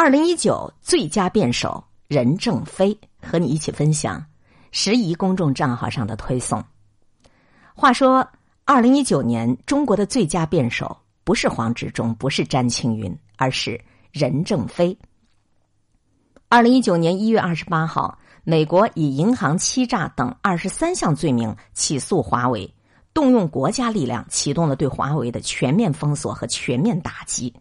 二零一九最佳辩手任正非和你一起分享时宜公众账号上的推送。话说，二零一九年中国的最佳辩手不是黄执中，不是詹青云，而是任正非。二零一九年一月二十八号，美国以银行欺诈等二十三项罪名起诉华为。动用国家力量，启动了对华为的全面封锁和全面打击。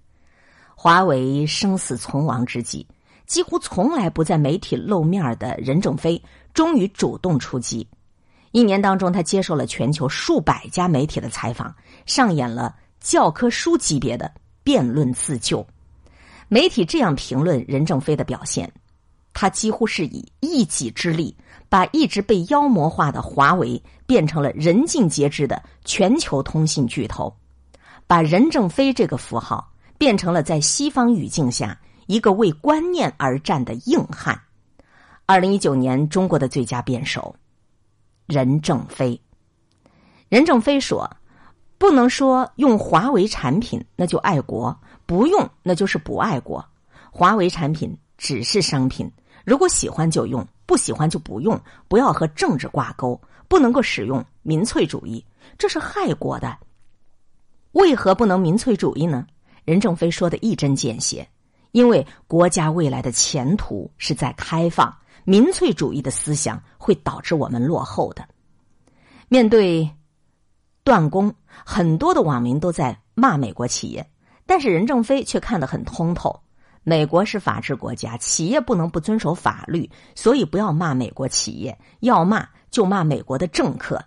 华为生死存亡之际，几乎从来不在媒体露面的任正非，终于主动出击。一年当中，他接受了全球数百家媒体的采访，上演了教科书级别的辩论自救。媒体这样评论任正非的表现：他几乎是以一己之力。把一直被妖魔化的华为变成了人尽皆知的全球通信巨头，把任正非这个符号变成了在西方语境下一个为观念而战的硬汉。二零一九年中国的最佳辩手任正非，任正非说：“不能说用华为产品那就爱国，不用那就是不爱国。华为产品只是商品，如果喜欢就用。”不喜欢就不用，不要和政治挂钩，不能够使用民粹主义，这是害国的。为何不能民粹主义呢？任正非说的一针见血，因为国家未来的前途是在开放，民粹主义的思想会导致我们落后的。面对断供，很多的网民都在骂美国企业，但是任正非却看得很通透。美国是法治国家，企业不能不遵守法律，所以不要骂美国企业，要骂就骂美国的政客。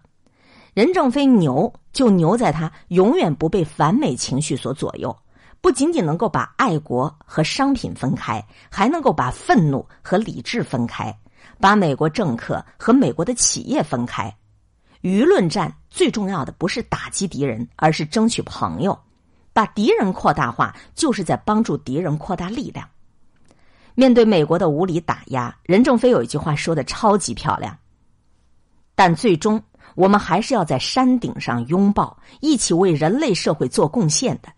任正非牛就牛在他永远不被反美情绪所左右，不仅仅能够把爱国和商品分开，还能够把愤怒和理智分开，把美国政客和美国的企业分开。舆论战最重要的不是打击敌人，而是争取朋友。把敌人扩大化，就是在帮助敌人扩大力量。面对美国的无理打压，任正非有一句话说的超级漂亮。但最终，我们还是要在山顶上拥抱，一起为人类社会做贡献的。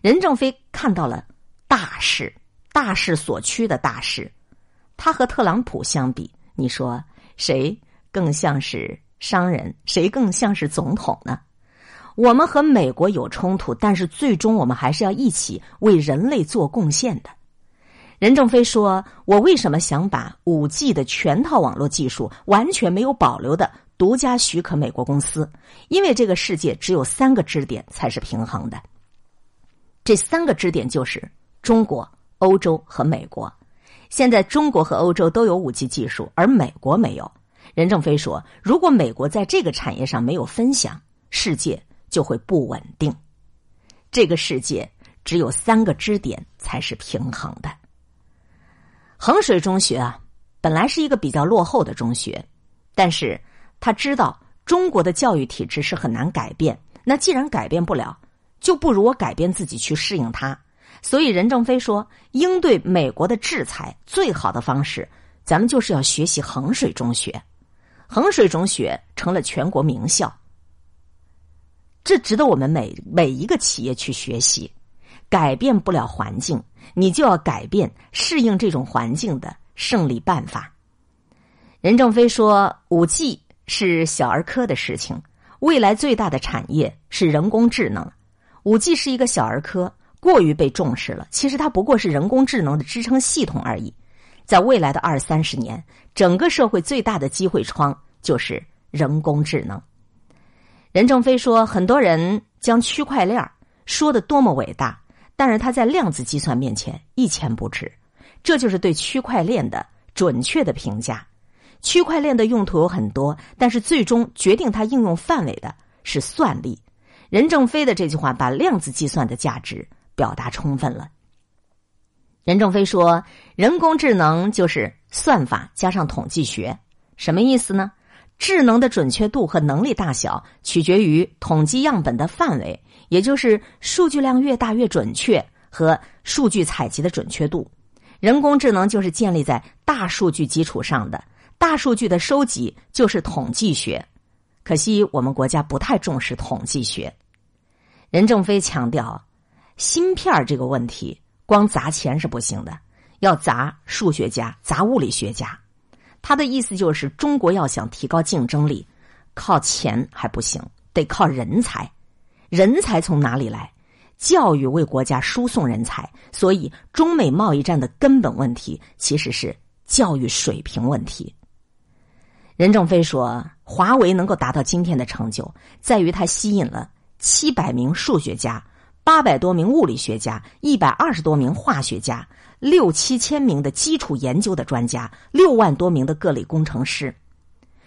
任正非看到了大势，大势所趋的大势。他和特朗普相比，你说谁更像是商人，谁更像是总统呢？我们和美国有冲突，但是最终我们还是要一起为人类做贡献的。任正非说：“我为什么想把五 G 的全套网络技术完全没有保留的独家许可美国公司？因为这个世界只有三个支点才是平衡的，这三个支点就是中国、欧洲和美国。现在中国和欧洲都有五 G 技术，而美国没有。任正非说：如果美国在这个产业上没有分享，世界。”就会不稳定。这个世界只有三个支点才是平衡的。衡水中学啊，本来是一个比较落后的中学，但是他知道中国的教育体制是很难改变。那既然改变不了，就不如我改变自己去适应它。所以任正非说，应对美国的制裁，最好的方式，咱们就是要学习衡水中学。衡水中学成了全国名校。这值得我们每每一个企业去学习。改变不了环境，你就要改变适应这种环境的胜利办法。任正非说：“五 G 是小儿科的事情，未来最大的产业是人工智能。五 G 是一个小儿科，过于被重视了。其实它不过是人工智能的支撑系统而已。在未来的二三十年，整个社会最大的机会窗就是人工智能。”任正非说：“很多人将区块链说的多么伟大，但是他在量子计算面前一钱不值。这就是对区块链的准确的评价。区块链的用途有很多，但是最终决定它应用范围的是算力。任正非的这句话把量子计算的价值表达充分了。任正非说：人工智能就是算法加上统计学，什么意思呢？”智能的准确度和能力大小取决于统计样本的范围，也就是数据量越大越准确和数据采集的准确度。人工智能就是建立在大数据基础上的，大数据的收集就是统计学。可惜我们国家不太重视统计学。任正非强调，芯片这个问题光砸钱是不行的，要砸数学家、砸物理学家。他的意思就是，中国要想提高竞争力，靠钱还不行，得靠人才。人才从哪里来？教育为国家输送人才，所以中美贸易战的根本问题其实是教育水平问题。任正非说，华为能够达到今天的成就，在于它吸引了七百名数学家、八百多名物理学家、一百二十多名化学家、六七千名的基础研究的专家、六万多名的各类工程师。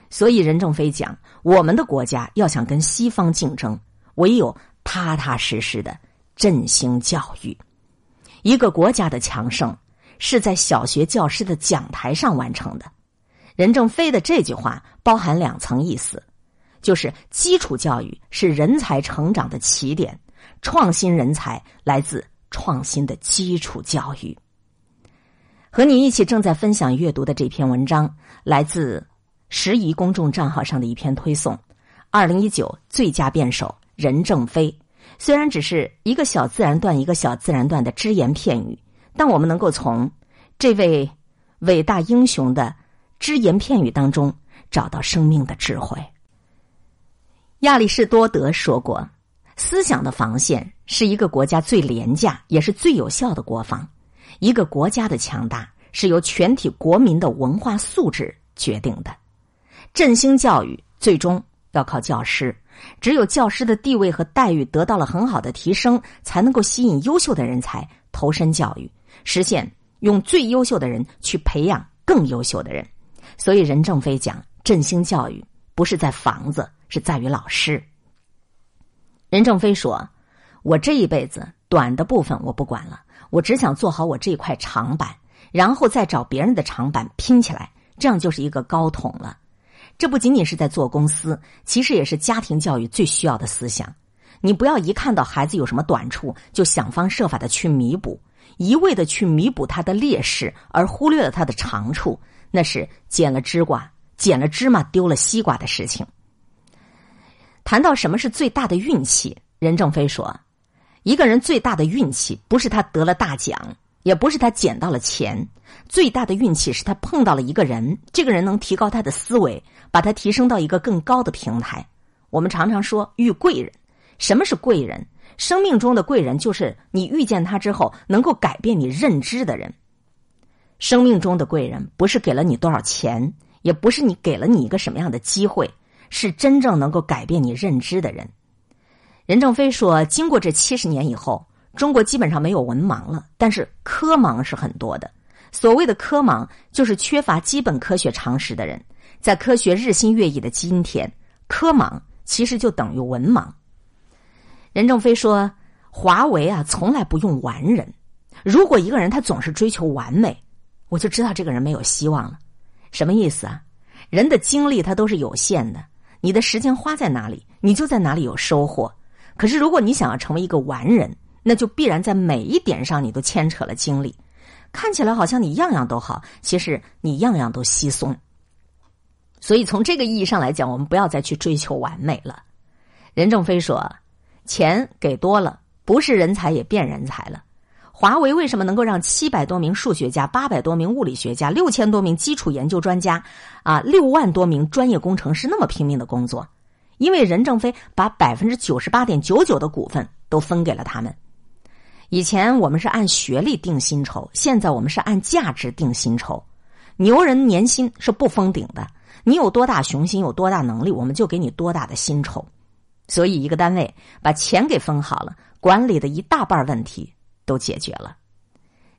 所以，任正非讲，我们的国家要想跟西方竞争，唯有踏踏实实的。振兴教育，一个国家的强盛是在小学教师的讲台上完成的。任正非的这句话包含两层意思，就是基础教育是人才成长的起点，创新人才来自创新的基础教育。和你一起正在分享阅读的这篇文章，来自时宜公众账号上的一篇推送：二零一九最佳辩手任正非。虽然只是一个小自然段、一个小自然段的只言片语，但我们能够从这位伟大英雄的只言片语当中找到生命的智慧。亚里士多德说过：“思想的防线是一个国家最廉价也是最有效的国防。一个国家的强大是由全体国民的文化素质决定的。振兴教育，最终要靠教师。”只有教师的地位和待遇得到了很好的提升，才能够吸引优秀的人才投身教育，实现用最优秀的人去培养更优秀的人。所以，任正非讲振兴教育不是在房子，是在于老师。任正非说：“我这一辈子短的部分我不管了，我只想做好我这一块长板，然后再找别人的长板拼起来，这样就是一个高筒了。”这不仅仅是在做公司，其实也是家庭教育最需要的思想。你不要一看到孩子有什么短处，就想方设法的去弥补，一味的去弥补他的劣势，而忽略了他的长处，那是捡了芝瓜捡了芝麻丢了西瓜的事情。谈到什么是最大的运气，任正非说，一个人最大的运气不是他得了大奖。也不是他捡到了钱，最大的运气是他碰到了一个人，这个人能提高他的思维，把他提升到一个更高的平台。我们常常说遇贵人，什么是贵人？生命中的贵人就是你遇见他之后能够改变你认知的人。生命中的贵人不是给了你多少钱，也不是你给了你一个什么样的机会，是真正能够改变你认知的人。任正非说，经过这七十年以后。中国基本上没有文盲了，但是科盲是很多的。所谓的科盲，就是缺乏基本科学常识的人。在科学日新月异的今天，科盲其实就等于文盲。任正非说：“华为啊，从来不用完人。如果一个人他总是追求完美，我就知道这个人没有希望了。什么意思啊？人的精力它都是有限的，你的时间花在哪里，你就在哪里有收获。可是如果你想要成为一个完人，那就必然在每一点上你都牵扯了精力，看起来好像你样样都好，其实你样样都稀松。所以从这个意义上来讲，我们不要再去追求完美了。任正非说：“钱给多了，不是人才也变人才了。华为为什么能够让七百多名数学家、八百多名物理学家、六千多名基础研究专家啊、六万多名专业工程师那么拼命的工作？因为任正非把百分之九十八点九九的股份都分给了他们。”以前我们是按学历定薪酬，现在我们是按价值定薪酬。牛人年薪是不封顶的，你有多大雄心，有多大能力，我们就给你多大的薪酬。所以，一个单位把钱给分好了，管理的一大半问题都解决了。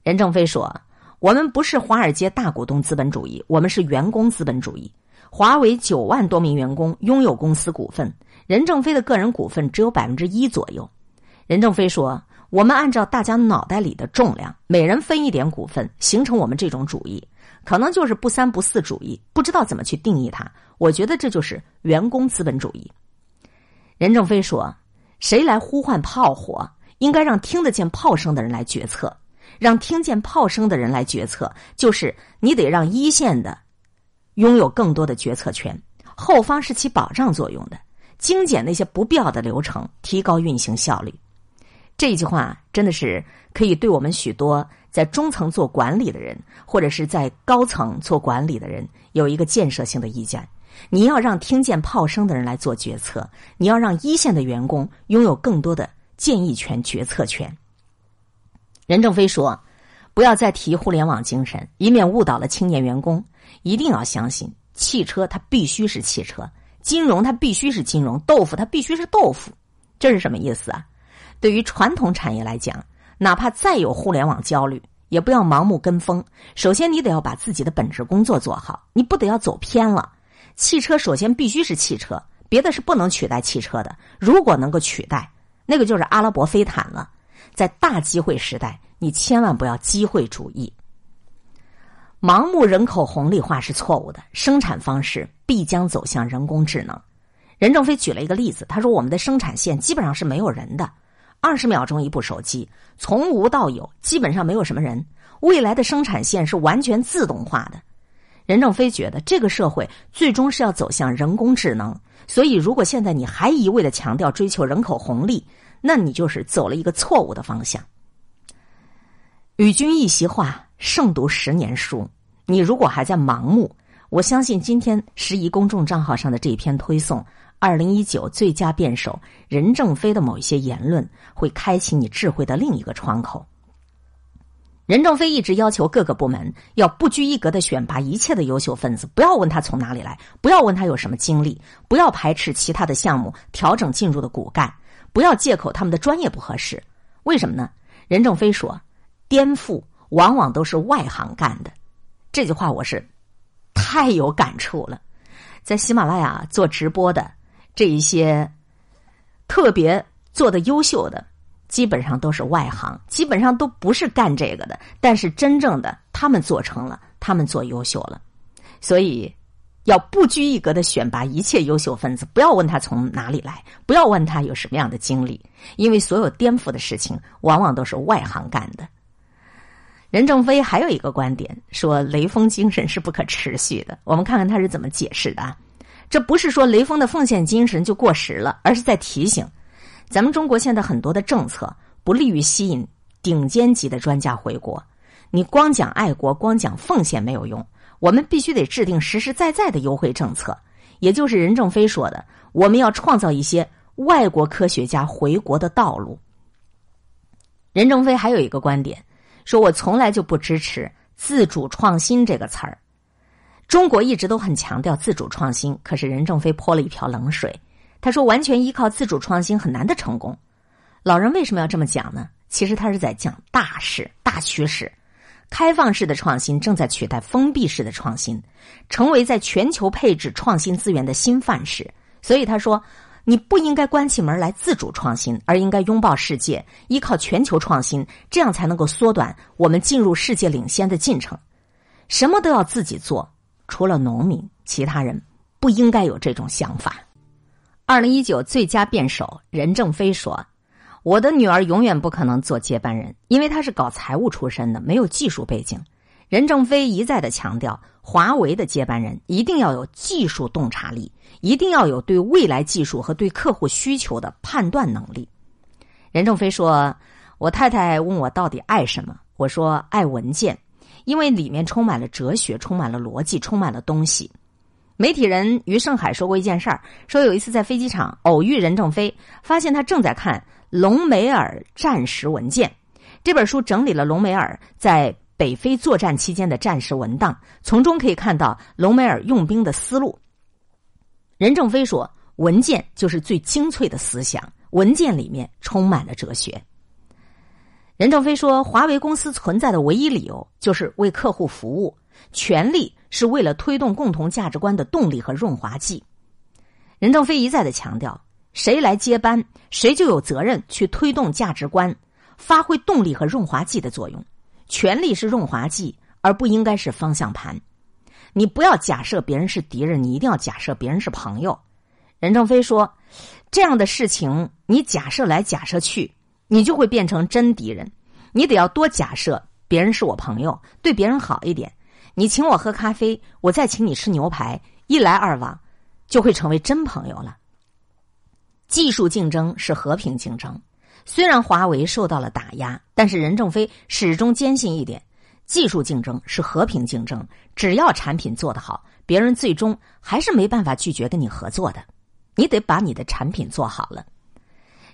任正非说：“我们不是华尔街大股东资本主义，我们是员工资本主义。华为九万多名员工拥有公司股份，任正非的个人股份只有百分之一左右。”任正非说。我们按照大家脑袋里的重量，每人分一点股份，形成我们这种主义，可能就是不三不四主义，不知道怎么去定义它。我觉得这就是员工资本主义。任正非说：“谁来呼唤炮火？应该让听得见炮声的人来决策，让听见炮声的人来决策，就是你得让一线的拥有更多的决策权，后方是起保障作用的，精简那些不必要的流程，提高运行效率。”这句话真的是可以对我们许多在中层做管理的人，或者是在高层做管理的人有一个建设性的意见。你要让听见炮声的人来做决策，你要让一线的员工拥有更多的建议权、决策权。任正非说：“不要再提互联网精神，以免误导了青年员工。一定要相信，汽车它必须是汽车，金融它必须是金融，豆腐它必须是豆腐。这是什么意思啊？对于传统产业来讲，哪怕再有互联网焦虑，也不要盲目跟风。首先，你得要把自己的本职工作做好，你不得要走偏了。汽车首先必须是汽车，别的是不能取代汽车的。如果能够取代，那个就是阿拉伯飞毯了。”在大机会时代，你千万不要机会主义，盲目人口红利化是错误的。生产方式必将走向人工智能。任正非举了一个例子，他说：“我们的生产线基本上是没有人的，二十秒钟一部手机，从无到有，基本上没有什么人。未来的生产线是完全自动化的。”任正非觉得，这个社会最终是要走向人工智能。所以，如果现在你还一味的强调追求人口红利，那你就是走了一个错误的方向。与君一席话，胜读十年书。你如果还在盲目，我相信今天十一公众账号上的这一篇推送，二零一九最佳辩手任正非的某一些言论，会开启你智慧的另一个窗口。任正非一直要求各个部门要不拘一格的选拔一切的优秀分子，不要问他从哪里来，不要问他有什么经历，不要排斥其他的项目，调整进入的骨干。不要借口他们的专业不合适，为什么呢？任正非说：“颠覆往往都是外行干的。”这句话我是太有感触了。在喜马拉雅做直播的这一些特别做的优秀的，基本上都是外行，基本上都不是干这个的。但是真正的他们做成了，他们做优秀了，所以。要不拘一格的选拔一切优秀分子，不要问他从哪里来，不要问他有什么样的经历，因为所有颠覆的事情往往都是外行干的。任正非还有一个观点说，雷锋精神是不可持续的。我们看看他是怎么解释的啊。这不是说雷锋的奉献精神就过时了，而是在提醒咱们中国现在很多的政策不利于吸引顶尖级的专家回国。你光讲爱国，光讲奉献没有用。我们必须得制定实实在在的优惠政策，也就是任正非说的，我们要创造一些外国科学家回国的道路。任正非还有一个观点，说我从来就不支持自主创新这个词儿。中国一直都很强调自主创新，可是任正非泼了一瓢冷水。他说，完全依靠自主创新很难的成功。老人为什么要这么讲呢？其实他是在讲大势、大趋势。开放式的创新正在取代封闭式的创新，成为在全球配置创新资源的新范式。所以他说，你不应该关起门来自主创新，而应该拥抱世界，依靠全球创新，这样才能够缩短我们进入世界领先的进程。什么都要自己做，除了农民，其他人不应该有这种想法。二零一九最佳辩手任正非说。我的女儿永远不可能做接班人，因为她是搞财务出身的，没有技术背景。任正非一再的强调，华为的接班人一定要有技术洞察力，一定要有对未来技术和对客户需求的判断能力。任正非说：“我太太问我到底爱什么，我说爱文件，因为里面充满了哲学，充满了逻辑，充满了东西。”媒体人于胜海说过一件事儿，说有一次在飞机场偶遇任正非，发现他正在看。隆美尔战时文件这本书整理了隆美尔在北非作战期间的战时文档，从中可以看到隆美尔用兵的思路。任正非说：“文件就是最精粹的思想，文件里面充满了哲学。”任正非说：“华为公司存在的唯一理由就是为客户服务，权力是为了推动共同价值观的动力和润滑剂。”任正非一再的强调。谁来接班，谁就有责任去推动价值观，发挥动力和润滑剂的作用。权力是润滑剂，而不应该是方向盘。你不要假设别人是敌人，你一定要假设别人是朋友。任正非说：“这样的事情，你假设来假设去，你就会变成真敌人。你得要多假设别人是我朋友，对别人好一点。你请我喝咖啡，我再请你吃牛排，一来二往，就会成为真朋友了。”技术竞争是和平竞争，虽然华为受到了打压，但是任正非始终坚信一点：技术竞争是和平竞争，只要产品做得好，别人最终还是没办法拒绝跟你合作的。你得把你的产品做好了。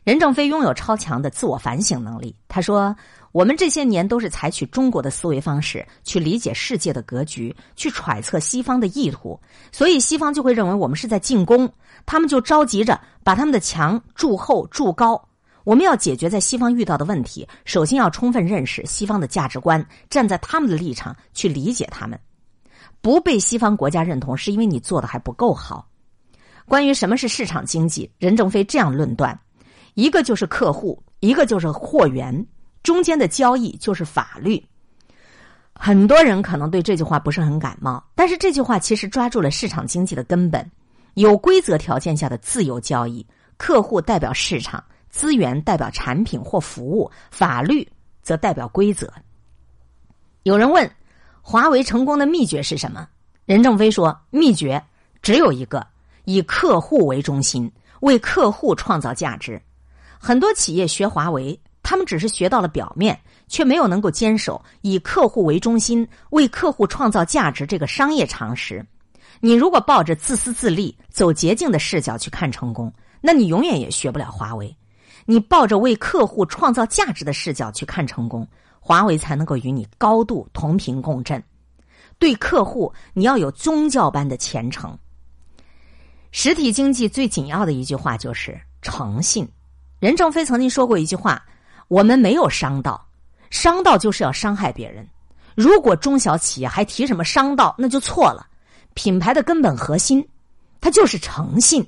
任正非拥有超强的自我反省能力。他说：“我们这些年都是采取中国的思维方式去理解世界的格局，去揣测西方的意图，所以西方就会认为我们是在进攻，他们就着急着把他们的墙筑厚筑高。我们要解决在西方遇到的问题，首先要充分认识西方的价值观，站在他们的立场去理解他们。不被西方国家认同，是因为你做的还不够好。关于什么是市场经济，任正非这样论断。”一个就是客户，一个就是货源，中间的交易就是法律。很多人可能对这句话不是很感冒，但是这句话其实抓住了市场经济的根本。有规则条件下的自由交易，客户代表市场，资源代表产品或服务，法律则代表规则。有人问，华为成功的秘诀是什么？任正非说，秘诀只有一个：以客户为中心，为客户创造价值。很多企业学华为，他们只是学到了表面，却没有能够坚守以客户为中心、为客户创造价值这个商业常识。你如果抱着自私自利、走捷径的视角去看成功，那你永远也学不了华为。你抱着为客户创造价值的视角去看成功，华为才能够与你高度同频共振。对客户，你要有宗教般的虔诚。实体经济最紧要的一句话就是诚信。任正非曾经说过一句话：“我们没有商道，商道就是要伤害别人。如果中小企业还提什么商道，那就错了。品牌的根本核心，它就是诚信。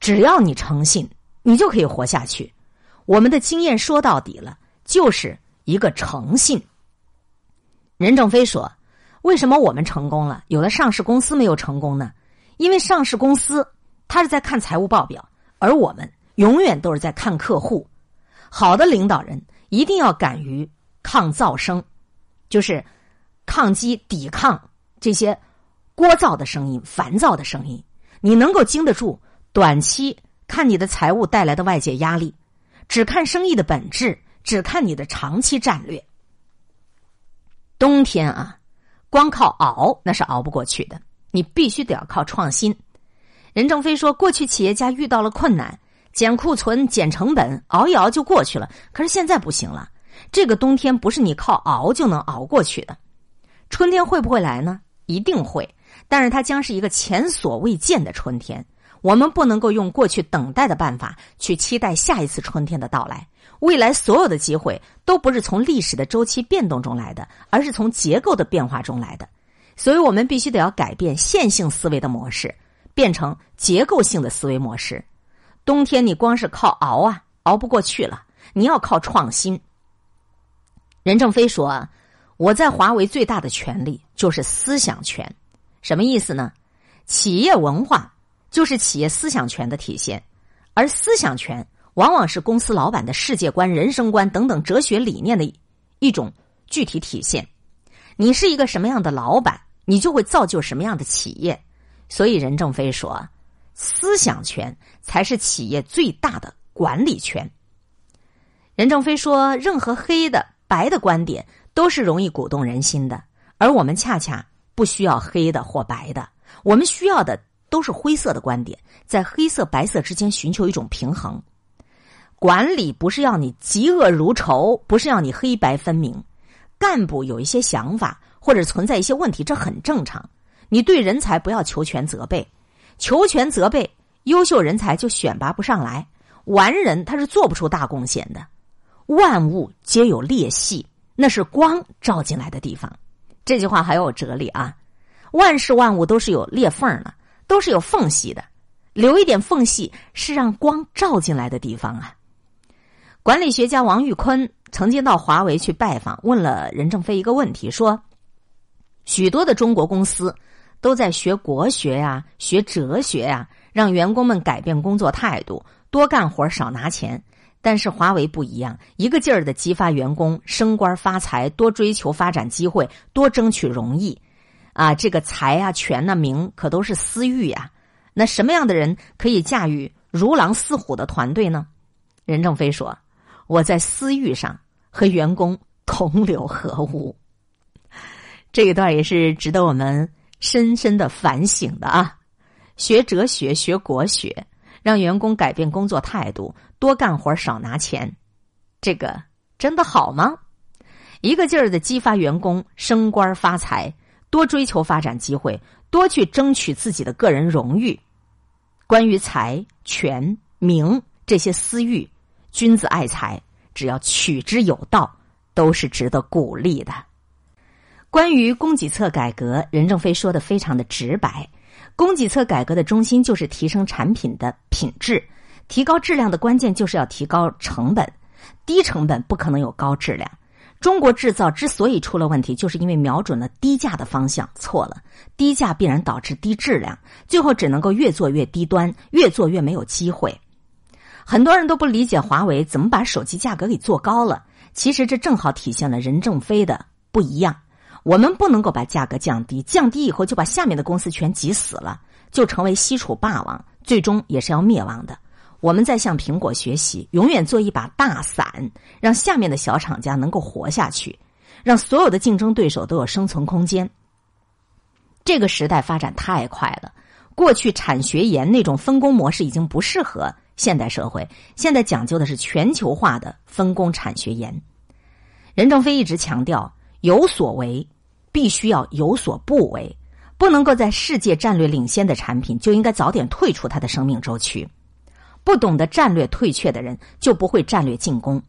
只要你诚信，你就可以活下去。我们的经验说到底了，就是一个诚信。”任正非说：“为什么我们成功了，有的上市公司没有成功呢？因为上市公司他是在看财务报表，而我们。”永远都是在看客户。好的领导人一定要敢于抗噪声，就是抗击、抵抗这些聒噪的声音、烦躁的声音。你能够经得住短期看你的财务带来的外界压力，只看生意的本质，只看你的长期战略。冬天啊，光靠熬那是熬不过去的，你必须得要靠创新。任正非说，过去企业家遇到了困难。减库存、减成本，熬一熬就过去了。可是现在不行了，这个冬天不是你靠熬就能熬过去的。春天会不会来呢？一定会，但是它将是一个前所未见的春天。我们不能够用过去等待的办法去期待下一次春天的到来。未来所有的机会都不是从历史的周期变动中来的，而是从结构的变化中来的。所以我们必须得要改变线性思维的模式，变成结构性的思维模式。冬天你光是靠熬啊，熬不过去了。你要靠创新。任正非说：“我在华为最大的权利就是思想权，什么意思呢？企业文化就是企业思想权的体现，而思想权往往是公司老板的世界观、人生观等等哲学理念的一种具体体现。你是一个什么样的老板，你就会造就什么样的企业。所以任正非说。”思想权才是企业最大的管理权。任正非说：“任何黑的、白的观点都是容易鼓动人心的，而我们恰恰不需要黑的或白的，我们需要的都是灰色的观点，在黑色、白色之间寻求一种平衡。管理不是要你嫉恶如仇，不是要你黑白分明。干部有一些想法或者存在一些问题，这很正常。你对人才不要求全责备。”求全责备，优秀人才就选拔不上来，完人他是做不出大贡献的。万物皆有裂隙，那是光照进来的地方。这句话很有哲理啊！万事万物都是有裂缝的，都是有缝隙的，留一点缝隙是让光照进来的地方啊。管理学家王玉坤曾经到华为去拜访，问了任正非一个问题，说：许多的中国公司。都在学国学呀，学哲学呀，让员工们改变工作态度，多干活少拿钱。但是华为不一样，一个劲儿的激发员工升官发财，多追求发展机会，多争取荣誉。啊，这个财啊、权呐、名可都是私欲呀。那什么样的人可以驾驭如狼似虎的团队呢？任正非说：“我在私欲上和员工同流合污。这一段也是值得我们深深的反省的啊！学哲学，学国学，让员工改变工作态度，多干活少拿钱，这个真的好吗？一个劲儿的激发员工升官发财，多追求发展机会，多去争取自己的个人荣誉。关于财、权、名这些私欲，君子爱财，只要取之有道，都是值得鼓励的。关于供给侧改革，任正非说的非常的直白。供给侧改革的中心就是提升产品的品质，提高质量的关键就是要提高成本，低成本不可能有高质量。中国制造之所以出了问题，就是因为瞄准了低价的方向错了，低价必然导致低质量，最后只能够越做越低端，越做越没有机会。很多人都不理解华为怎么把手机价格给做高了，其实这正好体现了任正非的不一样。我们不能够把价格降低，降低以后就把下面的公司全挤死了，就成为西楚霸王，最终也是要灭亡的。我们在向苹果学习，永远做一把大伞，让下面的小厂家能够活下去，让所有的竞争对手都有生存空间。这个时代发展太快了，过去产学研那种分工模式已经不适合现代社会，现在讲究的是全球化的分工产学研。任正非一直强调，有所为必须要有所不为，不能够在世界战略领先的产品就应该早点退出它的生命周期。不懂得战略退却的人，就不会战略进攻。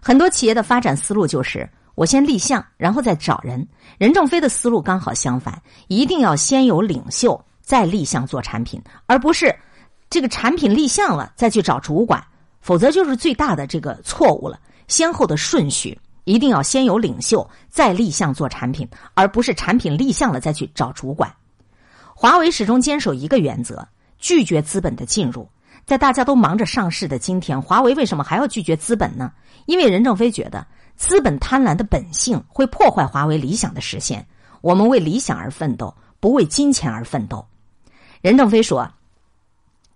很多企业的发展思路就是：我先立项，然后再找人。任正非的思路刚好相反，一定要先有领袖，再立项做产品，而不是这个产品立项了再去找主管，否则就是最大的这个错误了。先后的顺序一定要先有领袖，再立项做产品，而不是产品立项了再去找主管。华为始终坚守一个原则：拒绝资本的进入。在大家都忙着上市的今天，华为为什么还要拒绝资本呢？因为任正非觉得资本贪婪的本性会破坏华为理想的实现。我们为理想而奋斗，不为金钱而奋斗。任正非说：“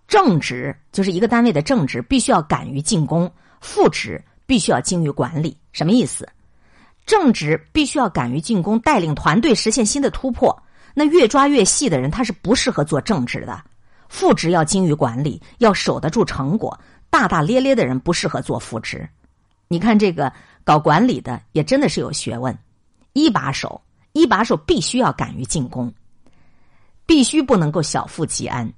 正直就是一个单位的正直，必须要敢于进攻；副职必须要精于管理。什么意思？正直必须要敢于进攻，带领团队实现新的突破。那越抓越细的人，他是不适合做正直的。”副职要精于管理，要守得住成果。大大咧咧的人不适合做副职。你看这个搞管理的也真的是有学问。一把手，一把手必须要敢于进攻，必须不能够小富即安。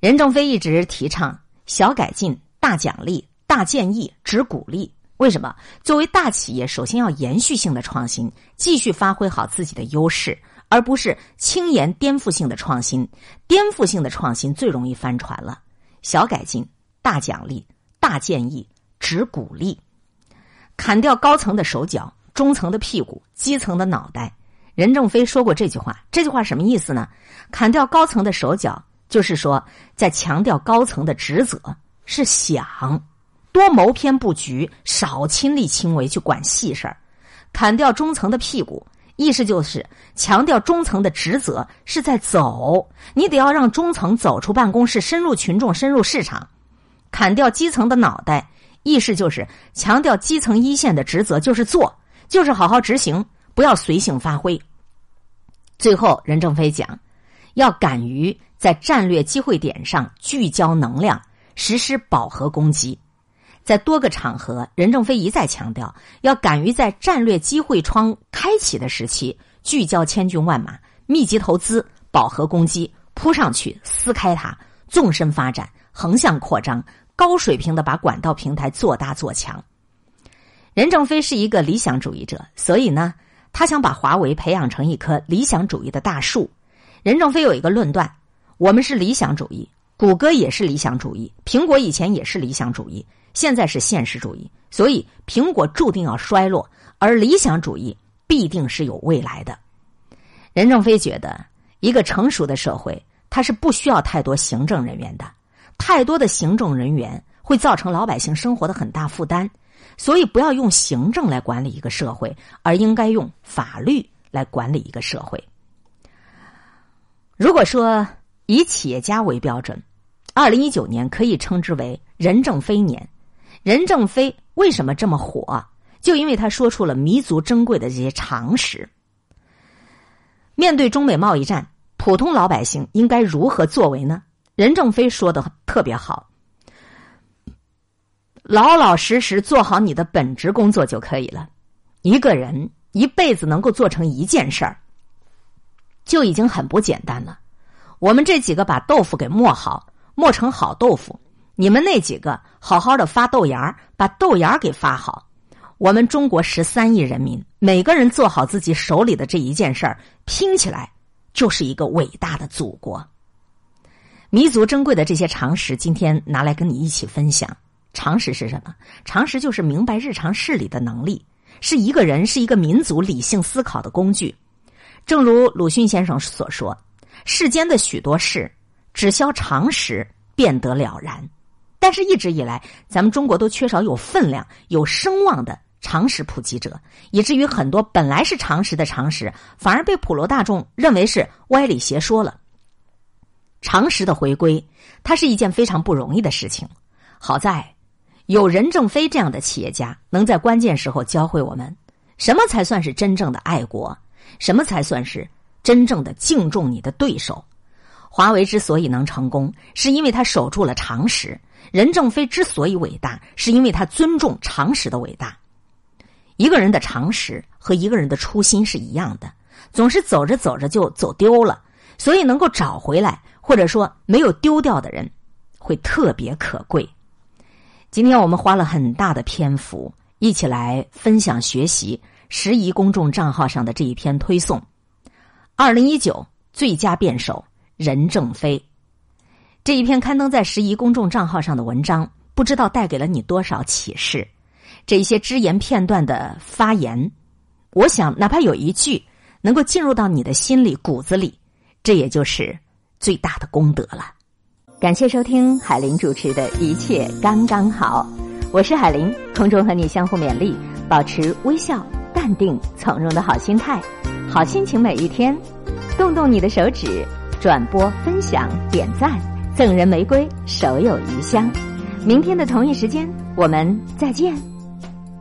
任正非一直提倡小改进、大奖励、大建议、只鼓励。为什么？作为大企业，首先要延续性的创新，继续发挥好自己的优势。而不是轻言颠覆性的创新，颠覆性的创新最容易翻船了。小改进、大奖励、大建议、只鼓励，砍掉高层的手脚、中层的屁股、基层的脑袋。任正非说过这句话，这句话什么意思呢？砍掉高层的手脚，就是说在强调高层的职责是想多谋篇布局，少亲力亲为去管细事儿；砍掉中层的屁股。意思就是强调中层的职责是在走，你得要让中层走出办公室，深入群众，深入市场，砍掉基层的脑袋。意思就是强调基层一线的职责就是做，就是好好执行，不要随性发挥。最后，任正非讲，要敢于在战略机会点上聚焦能量，实施饱和攻击。在多个场合，任正非一再强调，要敢于在战略机会窗开启的时期，聚焦千军万马，密集投资，饱和攻击，扑上去撕开它，纵深发展，横向扩张，高水平的把管道平台做大做强。任正非是一个理想主义者，所以呢，他想把华为培养成一棵理想主义的大树。任正非有一个论断：我们是理想主义，谷歌也是理想主义，苹果以前也是理想主义。现在是现实主义，所以苹果注定要衰落，而理想主义必定是有未来的。任正非觉得，一个成熟的社会，它是不需要太多行政人员的，太多的行政人员会造成老百姓生活的很大负担，所以不要用行政来管理一个社会，而应该用法律来管理一个社会。如果说以企业家为标准，二零一九年可以称之为任正非年。任正非为什么这么火？就因为他说出了弥足珍贵的这些常识。面对中美贸易战，普通老百姓应该如何作为呢？任正非说的特别好：“老老实实做好你的本职工作就可以了。一个人一辈子能够做成一件事儿，就已经很不简单了。我们这几个把豆腐给磨好，磨成好豆腐；你们那几个好好的发豆芽把豆芽给发好。我们中国十三亿人民，每个人做好自己手里的这一件事儿，拼起来就是一个伟大的祖国。弥足珍贵的这些常识，今天拿来跟你一起分享。常识是什么？常识就是明白日常事理的能力，是一个人、是一个民族理性思考的工具。正如鲁迅先生所说：“世间的许多事，只消常识，便得了然。”但是，一直以来，咱们中国都缺少有分量、有声望的常识普及者，以至于很多本来是常识的常识，反而被普罗大众认为是歪理邪说了。常识的回归，它是一件非常不容易的事情。好在。有任正非这样的企业家，能在关键时候教会我们，什么才算是真正的爱国，什么才算是真正的敬重你的对手。华为之所以能成功，是因为他守住了常识；任正非之所以伟大，是因为他尊重常识的伟大。一个人的常识和一个人的初心是一样的，总是走着走着就走丢了，所以能够找回来，或者说没有丢掉的人，会特别可贵。今天我们花了很大的篇幅，一起来分享学习时宜公众账号上的这一篇推送。二零一九最佳辩手任正非，这一篇刊登在时宜公众账号上的文章，不知道带给了你多少启示。这一些只言片段的发言，我想哪怕有一句能够进入到你的心里骨子里，这也就是最大的功德了。感谢收听海林主持的一切刚刚好，我是海林，空中和你相互勉励，保持微笑、淡定、从容的好心态，好心情每一天，动动你的手指，转播、分享、点赞，赠人玫瑰，手有余香。明天的同一时间，我们再见。